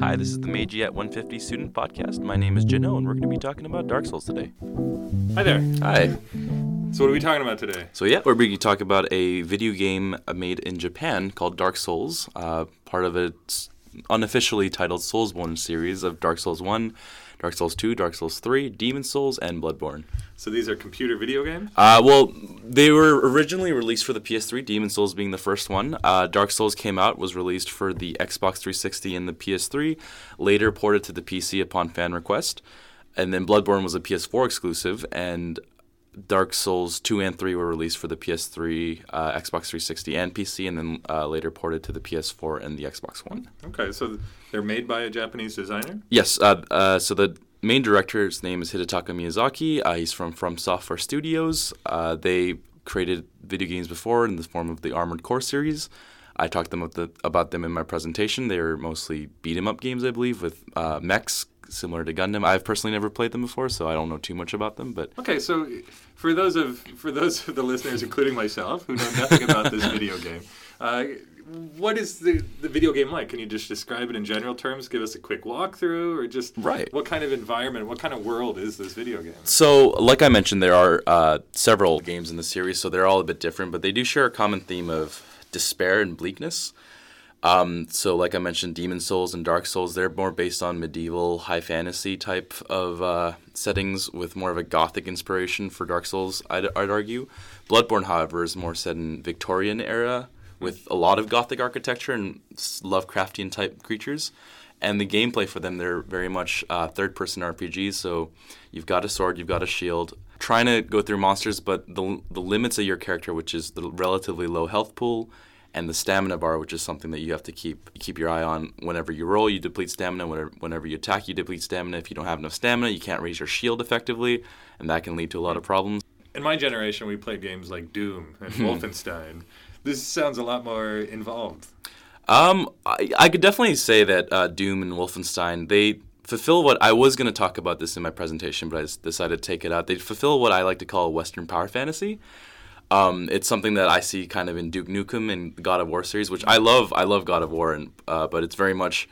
Hi, this is the Meiji at 150 Student Podcast. My name is Jino, and we're going to be talking about Dark Souls today. Hi there. Hi. So, what are we talking about today? So, yeah, we're going to talk about a video game made in Japan called Dark Souls, uh, part of its unofficially titled Soulsborne series of Dark Souls 1, Dark Souls 2, Dark Souls 3, Demon Souls, and Bloodborne. So, these are computer video games? Uh, well, they were originally released for the PS3, Demon Souls being the first one. Uh, Dark Souls came out, was released for the Xbox 360 and the PS3, later ported to the PC upon fan request. And then Bloodborne was a PS4 exclusive, and Dark Souls 2 and 3 were released for the PS3, uh, Xbox 360, and PC, and then uh, later ported to the PS4 and the Xbox One. Okay, so they're made by a Japanese designer? Yes. Uh, uh, so the main director's name is Hidetaka Miyazaki. Uh, he's from From Software Studios. Uh, they created video games before in the form of the Armored Core series. I talked them about, the, about them in my presentation. They are mostly beat 'em up games, I believe, with mechs similar to Gundam. I've personally never played them before, so I don't know too much about them. But okay, so for those of for those of the listeners, including myself, who know nothing about this video game, uh, what is the, the video game like? Can you just describe it in general terms? Give us a quick walkthrough, or just right. what kind of environment, what kind of world is this video game? So, like I mentioned, there are uh, several games in the series, so they're all a bit different, but they do share a common theme of despair and bleakness. Um, so, like I mentioned, Demon Souls and Dark Souls, they're more based on medieval, high fantasy type of uh, settings with more of a gothic inspiration for Dark Souls, I'd, I'd, argue. Bloodborne, however, is more set in Victorian era with a lot of gothic architecture and Lovecraftian type creatures. And the gameplay for them, they're very much uh, third person RPGs. So, you've got a sword, you've got a shield, trying to go through monsters, but the, the limits of your character, which is the relatively low health pool and the stamina bar, which is something that you have to keep keep your eye on. Whenever you roll, you deplete stamina. Whenever, whenever you attack, you deplete stamina. If you don't have enough stamina, you can't raise your shield effectively, and that can lead to a lot of problems. In my generation, we played games like Doom and hmm. Wolfenstein. This sounds a lot more involved. Um, I, I could definitely say that uh, Doom and Wolfenstein they fulfill what I was going to talk about this in my presentation, but I decided to take it out. They fulfill what I like to call Western power fantasy. Um, it's something that I see kind of in Duke Nukem and God of War series, which I love. I love God of War, and uh, but it's very much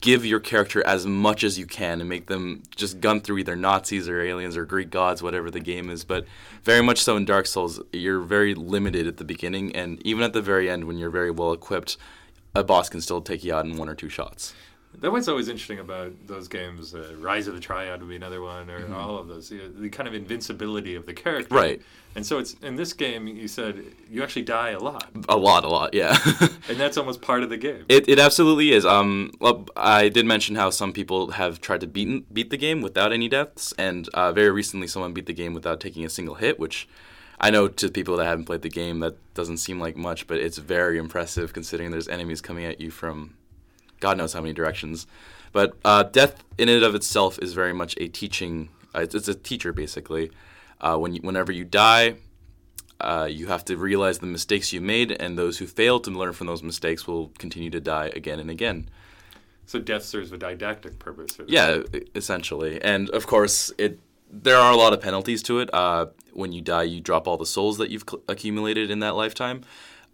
give your character as much as you can and make them just gun through either Nazis or aliens or Greek gods, whatever the game is. But very much so in Dark Souls, you're very limited at the beginning, and even at the very end, when you're very well equipped, a boss can still take you out in one or two shots. That was always interesting about those games. Uh, Rise of the Triad would be another one, or mm-hmm. all of those. The, the, kind of invincibility of the character. Right. And so it's in this game. You said you actually die a lot. A lot, a lot, yeah. and that's almost part of the game. It, it absolutely is. Um, well, I did mention how some people have tried to beat beat the game without any deaths, and uh, very recently someone beat the game without taking a single hit, which. I know to people that haven't played the game that doesn't seem like much, but it's very impressive considering there's enemies coming at you from God knows how many directions. But uh, death in and of itself is very much a teaching. Uh, it's, it's, a teacher basically. Uh, when you, whenever you die, uh, you have to realize the mistakes you made, and those who fail to learn from those mistakes will continue to die again and again. So death serves a didactic purpose. Yeah, essentially, and of course it. There are a lot of penalties to it. Uh, when you die, you drop all the souls that you've cl- accumulated in that lifetime.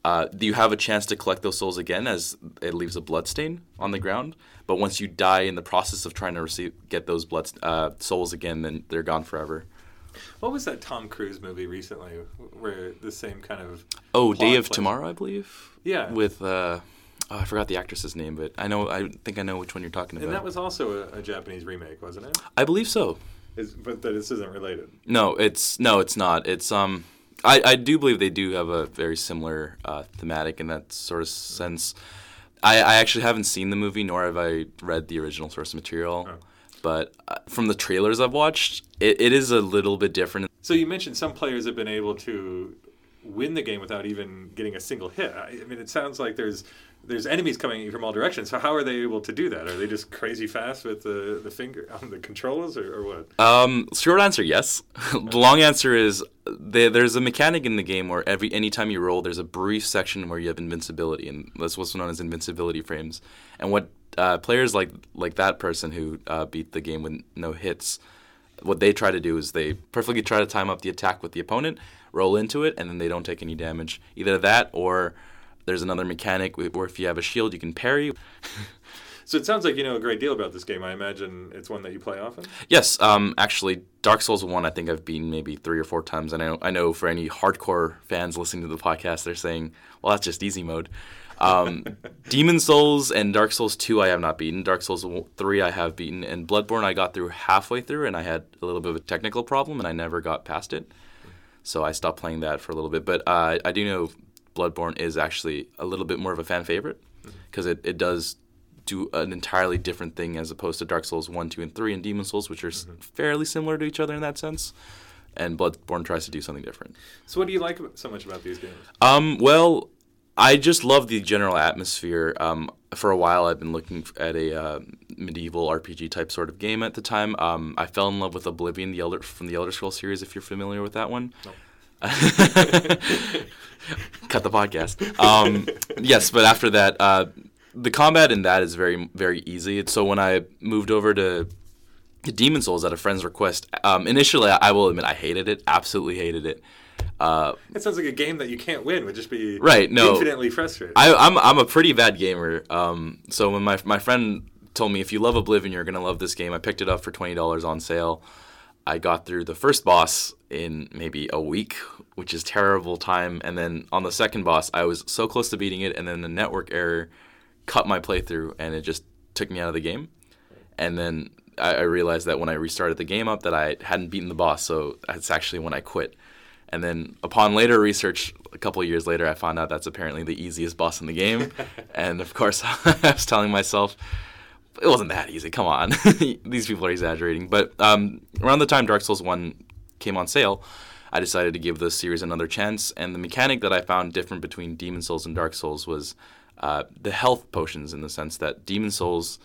Uh, you have a chance to collect those souls again as it leaves a blood stain on the ground. But once you die in the process of trying to receive get those blood uh, souls again, then they're gone forever. What was that Tom Cruise movie recently where the same kind of oh Day of Tomorrow, I believe. Yeah, with uh, oh, I forgot the actress's name, but I know I think I know which one you're talking about. And that was also a, a Japanese remake, wasn't it? I believe so. Is, but that this isn't related. No, it's no, it's not. It's um I, I do believe they do have a very similar uh, thematic in that sort of sense. I, I actually haven't seen the movie, nor have I read the original source material. Oh. But uh, from the trailers I've watched, it, it is a little bit different. So you mentioned some players have been able to win the game without even getting a single hit. I, I mean, it sounds like there's there's enemies coming from all directions. So how are they able to do that? Are they just crazy fast with the, the finger on the controllers or, or what? Um, short answer, yes. the long answer is they, there's a mechanic in the game where every anytime you roll, there's a brief section where you have invincibility, and that's what's known as invincibility frames. And what uh, players like like that person who uh, beat the game with no hits, what they try to do is they perfectly try to time up the attack with the opponent, roll into it, and then they don't take any damage. Either that or there's another mechanic where if you have a shield, you can parry. So it sounds like you know a great deal about this game. I imagine it's one that you play often. Yes, um, actually, Dark Souls One, I think I've beaten maybe three or four times. And I know, I know for any hardcore fans listening to the podcast, they're saying, "Well, that's just easy mode." Um, Demon Souls and Dark Souls Two, I have not beaten. Dark Souls Three, I have beaten, and Bloodborne, I got through halfway through, and I had a little bit of a technical problem, and I never got past it. So I stopped playing that for a little bit. But uh, I do know Bloodborne is actually a little bit more of a fan favorite because it, it does do an entirely different thing as opposed to Dark Souls 1, 2, and 3 and Demon Souls, which are mm-hmm. fairly similar to each other in that sense. And Bloodborne tries to do something different. So, what do you like so much about these games? Um, well, I just love the general atmosphere. Um, for a while, I've been looking at a uh, medieval RPG type sort of game at the time. Um, I fell in love with Oblivion, the Elder from the Elder Scrolls series. If you're familiar with that one. No. Cut the podcast. Um, yes, but after that, uh, the combat in that is very very easy. So when I moved over to Demon Souls at a friend's request, um, initially I will admit I hated it, absolutely hated it. Uh, it sounds like a game that you can't win would just be right. No, infinitely frustrating. I, am I'm, I'm a pretty bad gamer. Um, so when my my friend told me if you love Oblivion, you're gonna love this game, I picked it up for twenty dollars on sale. I got through the first boss in maybe a week, which is terrible time. And then on the second boss, I was so close to beating it, and then the network error cut my playthrough, and it just took me out of the game. And then I, I realized that when I restarted the game up, that I hadn't beaten the boss, so that's actually when I quit. And then upon later research, a couple years later, I found out that's apparently the easiest boss in the game. and of course, I was telling myself, it wasn't that easy. Come on, these people are exaggerating. But um, around the time Dark Souls One came on sale, I decided to give the series another chance. And the mechanic that I found different between Demon Souls and Dark Souls was uh, the health potions, in the sense that Demon Souls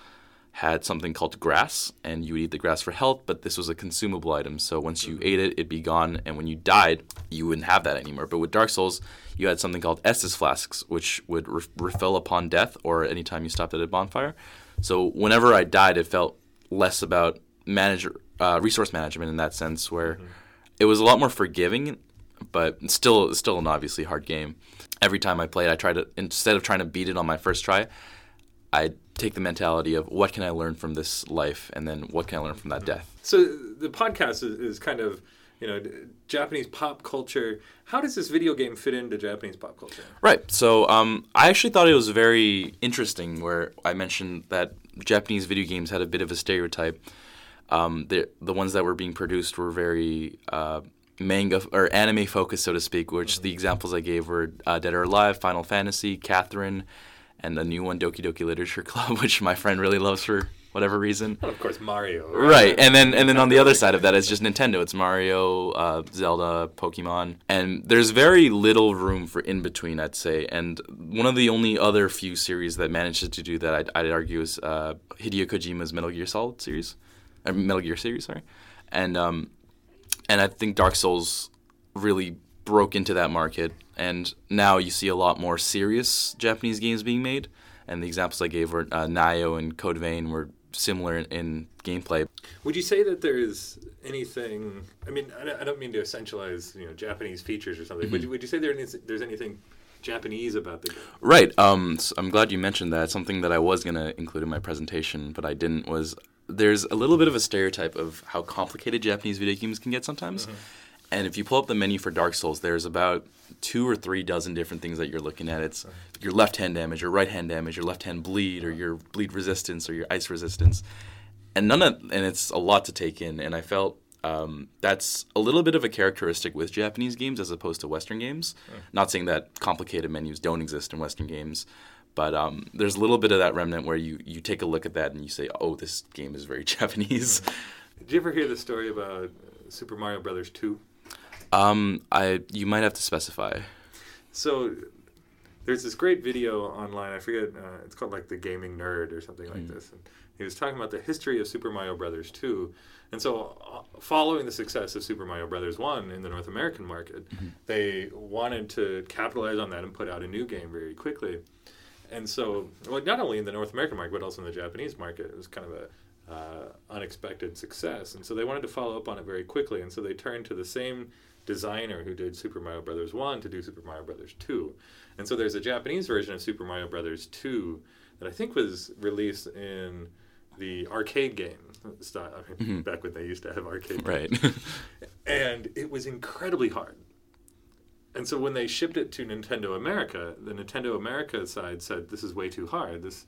had something called grass, and you would eat the grass for health, but this was a consumable item. So once you ate it, it'd be gone, and when you died, you wouldn't have that anymore. But with Dark Souls, you had something called Estus flasks, which would re- refill upon death or anytime you stopped at a bonfire. So whenever I died, it felt less about manager uh, resource management in that sense, where mm-hmm. It was a lot more forgiving, but still still an obviously hard game. Every time I played, I tried to instead of trying to beat it on my first try, I take the mentality of what can I learn from this life, and then what can I learn from that death. So the podcast is, is kind of you know Japanese pop culture. How does this video game fit into Japanese pop culture? Right. So um, I actually thought it was very interesting where I mentioned that Japanese video games had a bit of a stereotype. Um, the the ones that were being produced were very uh, manga or anime focused, so to speak. Which mm-hmm. the examples I gave were uh, Dead or Alive, Final Fantasy, Catherine, and the new one Doki Doki Literature Club, which my friend really loves for whatever reason. Well, of course, Mario. Right? right, and then and then on the other side of that is just Nintendo. It's Mario, uh, Zelda, Pokemon, and there's very little room for in between, I'd say. And one of the only other few series that manages to do that, I'd, I'd argue, is uh, Hideo Kojima's Metal Gear Solid series, or Metal Gear series, sorry, and um, and I think Dark Souls really broke into that market, and now you see a lot more serious Japanese games being made. And the examples I gave were uh, Nioh and Code Vein were similar in, in, gameplay. Would you say that there's anything? I mean, I don't mean to essentialize, you know, Japanese features or something. Mm-hmm. Would you would you say there is, there's anything Japanese about the game? Right. Um, so I'm glad you mentioned that. Something that I was going to include in my presentation, but I didn't. Was there's a little bit of a stereotype of how complicated Japanese video games can get sometimes. Mm-hmm. And if you pull up the menu for Dark Souls, there's about two or three dozen different things that you're looking at. It's your left hand damage, your right hand damage, your left hand bleed, or your bleed resistance, or your ice resistance, and none of and it's a lot to take in. And I felt um, that's a little bit of a characteristic with Japanese games as opposed to Western games. Not saying that complicated menus don't exist in Western games, but um, there's a little bit of that remnant where you you take a look at that and you say, oh, this game is very Japanese. Did you ever hear the story about Super Mario Brothers two? Um, I you might have to specify. So there's this great video online. I forget. Uh, it's called like the Gaming Nerd or something like mm. this. And he was talking about the history of Super Mario Brothers 2. And so, uh, following the success of Super Mario Brothers 1 in the North American market, mm-hmm. they wanted to capitalize on that and put out a new game very quickly. And so, well, not only in the North American market, but also in the Japanese market, it was kind of a uh, unexpected success. And so they wanted to follow up on it very quickly. And so they turned to the same designer who did Super Mario Brothers 1 to do Super Mario Brothers 2. And so there's a Japanese version of Super Mario Brothers 2 that I think was released in the arcade game style, I mean, back when they used to have arcade. Right. and it was incredibly hard. And so when they shipped it to Nintendo America, the Nintendo America side said, "This is way too hard. This,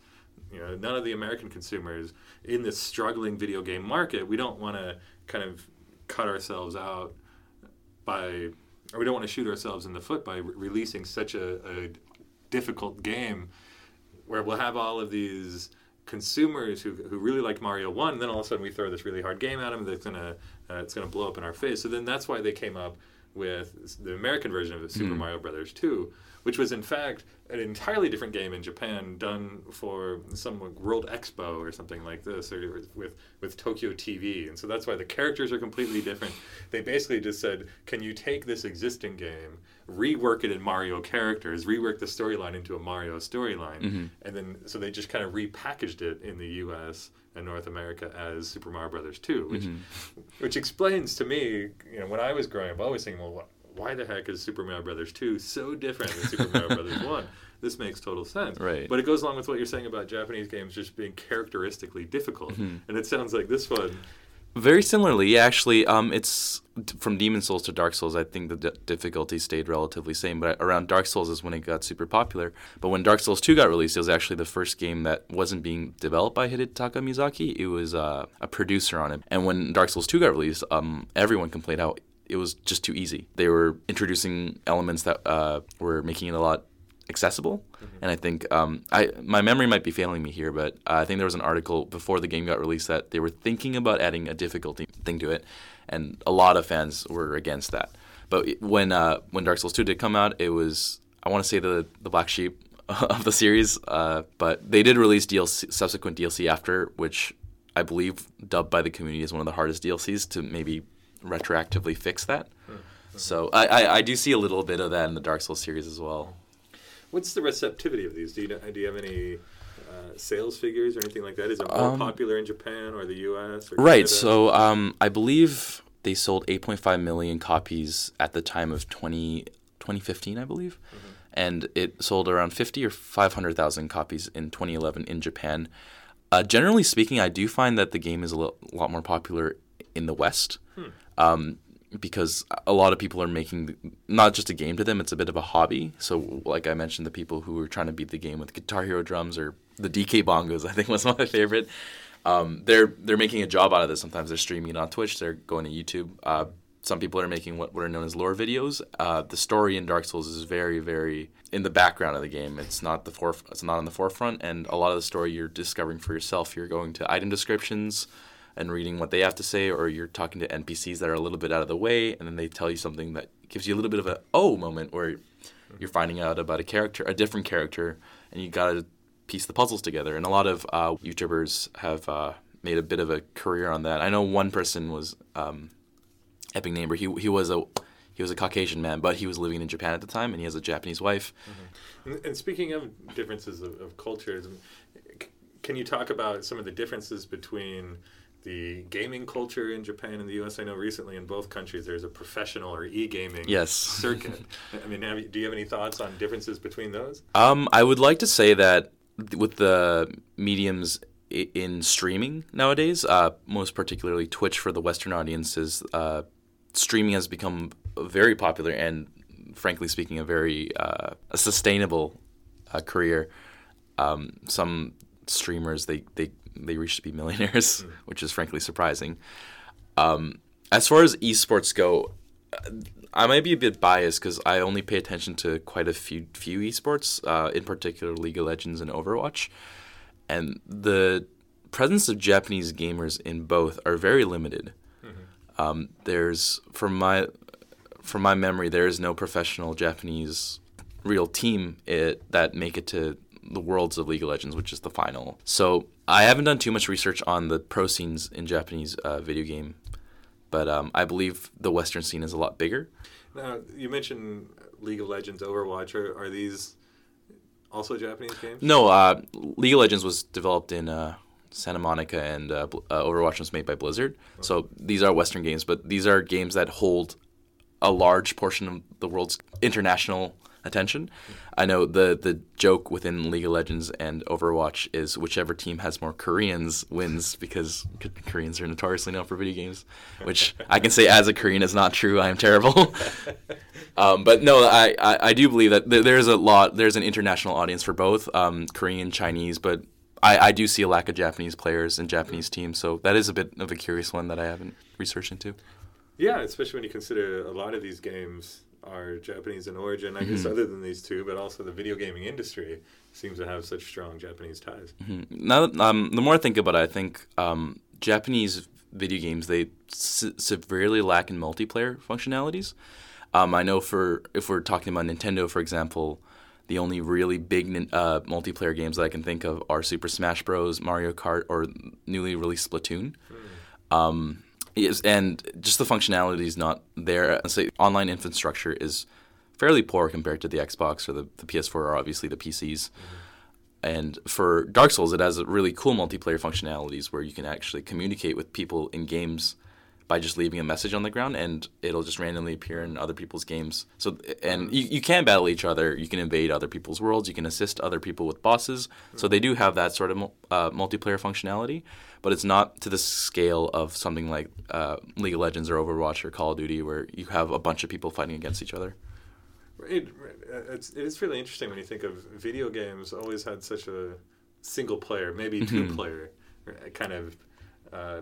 you know, none of the American consumers in this struggling video game market. We don't want to kind of cut ourselves out by, or we don't want to shoot ourselves in the foot by re- releasing such a, a difficult game, where we'll have all of these." consumers who, who really like Mario One, then all of a sudden we throw this really hard game at them that's gonna uh, it's gonna blow up in our face. So then that's why they came up with the American version of Super Mm. Mario Brothers 2, which was in fact an entirely different game in Japan, done for some World Expo or something like this, or with with Tokyo TV. And so that's why the characters are completely different. They basically just said, "Can you take this existing game, rework it in Mario characters, rework the storyline into a Mario storyline?" Mm-hmm. And then so they just kind of repackaged it in the U.S. and North America as Super Mario Brothers 2, which Mm-hmm. which explains to me, you know, when I was growing up, I was thinking, well, wh- why the heck is Super Mario Brothers 2 so different than Super Mario Brothers 1? This makes total sense. Right. But it goes along with what you're saying about Japanese games just being characteristically difficult. Mm-hmm. And it sounds like this one, Very similarly, actually, um, it's from Demon Souls to Dark Souls. I think the d- difficulty stayed relatively same, but around Dark Souls is when it got super popular. But when Dark Souls 2 got released, it was actually the first game that wasn't being developed by Hidetaka Miyazaki. It was uh, a producer on it. And when Dark Souls 2 got released, um, everyone complained how it was just too easy. They were introducing elements that uh, were making it a lot accessible. And I think um, I my memory might be failing me here, but uh, I think there was an article before the game got released that they were thinking about adding a difficulty thing to it, and a lot of fans were against that. But when uh, when Dark Souls 2 did come out, it was I want to say the the black sheep of the series, uh, but they did release DLC, subsequent DLC after, which I believe dubbed by the community as one of the hardest DLCs to maybe retroactively fix that. So I, I, I do see a little bit of that in the Dark Souls series as well. what's the receptivity of these? Do you, do you have any uh, sales figures or anything like that? Is it more Um, popular in Japan or the U.S.? Or Right. So um, I believe they sold 8.5 million copies at the time of 20, 2015, I believe. And it sold around 50 or 500,000 copies in 2011 in Japan. Uh, generally speaking, I do find that the game is a lo- lot more popular in the West. Um, because a lot of people are making not just a game to them; it's a bit of a hobby. So, like I mentioned, the people who are trying to beat the game with Guitar Hero drums or the DK bongos, I think was my favorite. Um, they're they're making a job out of this. Sometimes they're streaming on Twitch. They're going to YouTube. Uh, some people are making what, what are known as lore videos. Uh, the story in Dark Souls is very very in the background of the game. It's not the foref- It's not on the forefront, and a lot of the story you're discovering for yourself. You're going to item descriptions and reading what they have to say, or you're talking to NPCs that are a little bit out of the way, and then they tell you something that gives you a little bit of a oh moment where you're finding out about a character, a different character, and you gotta piece the puzzles together. And a lot of uh, YouTubers have uh, made a bit of a career on that. I know one person was um, EpicNameBro. He he was a he was a Caucasian man, but he was living in Japan at the time, and he has a Japanese wife. And, and speaking of differences of, of cultures, can you talk about some of the differences between the gaming culture in Japan and the U.S.? I know recently in both countries there's a professional or e-gaming Yes. circuit. I mean, you, do you have any thoughts on differences between those? Um, I would like to say that with the mediums in streaming nowadays, uh, most particularly Twitch for the Western audiences, uh, streaming has become very popular and, frankly speaking, a very uh, a sustainable uh, career. Um, some streamers they they they reach to be millionaires, which is frankly surprising. Um, as far as esports go, I might be a bit biased because I only pay attention to quite a few few esports, uh, in particular League of Legends and Overwatch, and the presence of Japanese gamers in both are very limited. Um, there's from my from my memory, there is no professional Japanese real team it, that make it to the worlds of League of Legends, which is the final. So I haven't done too much research on the pro scenes in Japanese uh, video game, but um, I believe the Western scene is a lot bigger. Now, you mentioned League of Legends, Overwatch. Are, are these also Japanese games? No, uh, League of Legends was developed in uh, Santa Monica, and uh, uh, Overwatch was made by Blizzard. So these are Western games, but these are games that hold a large portion of the world's international attention. I know the the joke within League of Legends and Overwatch is whichever team has more Koreans wins because Koreans are notoriously known for video games, which I can say as a Korean is not true. I am terrible. um, but no, I, I, I, do believe that there's a lot there's an international audience for both um, Korean, Chinese, but I, I do see a lack of Japanese players and Japanese teams, so that is a bit of a curious one that I haven't researched into. Yeah, especially when you consider a lot of these games are Japanese in origin, I mm-hmm. guess, other than these two, but also the video gaming industry seems to have such strong Japanese ties. Mm-hmm. Now, um, the more I think about it, I think um, Japanese video games they se- severely lack in multiplayer functionalities. Um, I know for if we're talking about Nintendo, for example, the only really big uh, multiplayer games that I can think of are Super Smash Bros, Mario Kart, or newly released Splatoon. Mm. Um, Yes, and just the functionality is not there. I say online infrastructure is fairly poor compared to the Xbox or the, the PS4 or obviously the PCs. Mm-hmm. And for Dark Souls, it has really cool multiplayer functionalities where you can actually communicate with people in games by just leaving a message on the ground, and it'll just randomly appear in other people's games. So, and you, you can battle each other. You can invade other people's worlds. You can assist other people with bosses. So they do have that sort of uh, multiplayer functionality, but it's not to the scale of something like uh, League of Legends or Overwatch or Call of Duty, where you have a bunch of people fighting against each other. It, it's, it is really interesting when you think of video games. Always had such a single player, maybe two mm-hmm. player, kind of. Uh,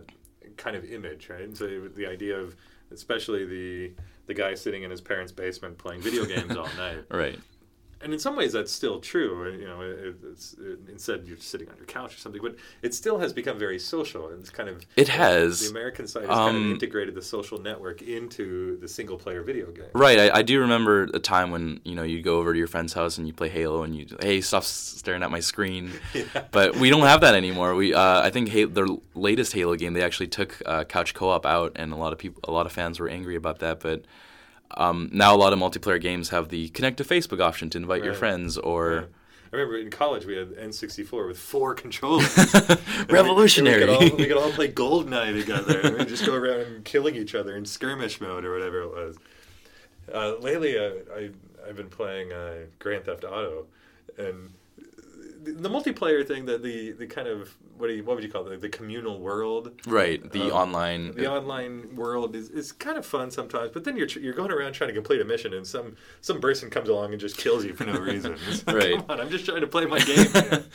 kind of image, right? And so the idea of especially the the guy sitting in his parents' basement playing video games all night, right? And in some ways that's still true. You know, it, it's it, instead you're sitting on your couch or something, but it still has become very social. And it's kind of it has the American side has um, kind of um, integrated the social network into the single player video game. Right. I, I, do remember a time when you know you'd go over to your friend's house and you play Halo and you hey stop staring at my screen. yeah. But we don't have that anymore. We uh, I think Halo, their latest Halo game they actually took uh, couch co-op out, and a lot of people a lot of fans were angry about that, but. Um, now a lot of multiplayer games have the connect to Facebook option to invite right. your friends or. Right. I remember in college we had N64 with four controllers. Revolutionary. we, we, could all, we, could all, play GoldenEye together and we just go around and killing each other in skirmish mode or whatever it was. Uh, lately, uh, I I've been playing uh, Grand Theft Auto, and the multiplayer thing that the the kind of what do you, what would you call it? The communal world? Right the um, online the online world is, is kind of fun sometimes but then you're you're going around trying to complete a mission and some some person comes along and just kills you for no reason. Right. Come on I'm just trying to play my game that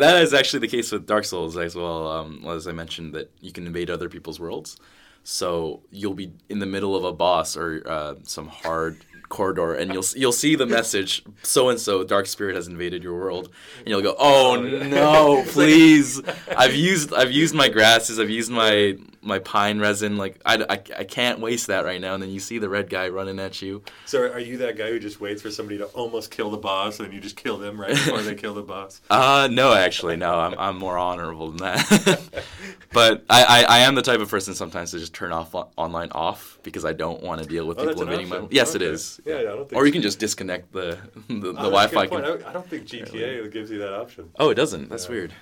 that is actually the case with Dark Souls as well um, as I mentioned that you can invade other people's worlds. So you'll be in the middle of a boss or uh, some hard corridor and you'll you'll see the message so and so dark spirit has invaded your world. And you'll go oh no. please. I've used i've used my grasses i've used my my pine resin like I, I, I can't waste that right now. And then you see the red guy running at you. So are you that guy who just waits for somebody to almost kill the boss and then you just kill them right before they kill the boss? Uh no actually no. I'm, I'm more honorable than that. But I, I, I am the type of person sometimes to just turn off online off because i don't want to deal with oh, people invading my yes okay. it is yeah, yeah, I don't think. Or you can just disconnect the the, the oh, Wi-Fi. Can... I don't think GTA gives you that option. Oh, it doesn't. That's yeah. weird.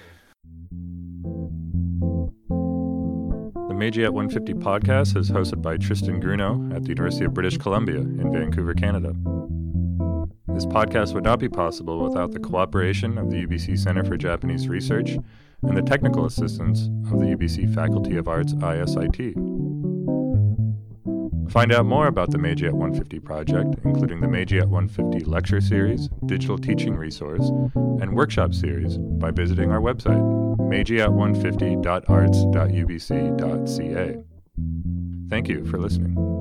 The Meiji at 150 podcast is hosted by Tristan Grunow at the University of British Columbia in Vancouver, Canada. This podcast would not be possible without the cooperation of the UBC Center for Japanese Research and the technical assistance of the UBC Faculty of Arts ISIT. Find out more about the Meiji at 150 project, including the Meiji at 150 lecture series, digital teaching resource, and workshop series by visiting our website, meijiat150.arts.ubc.ca. Thank you for listening.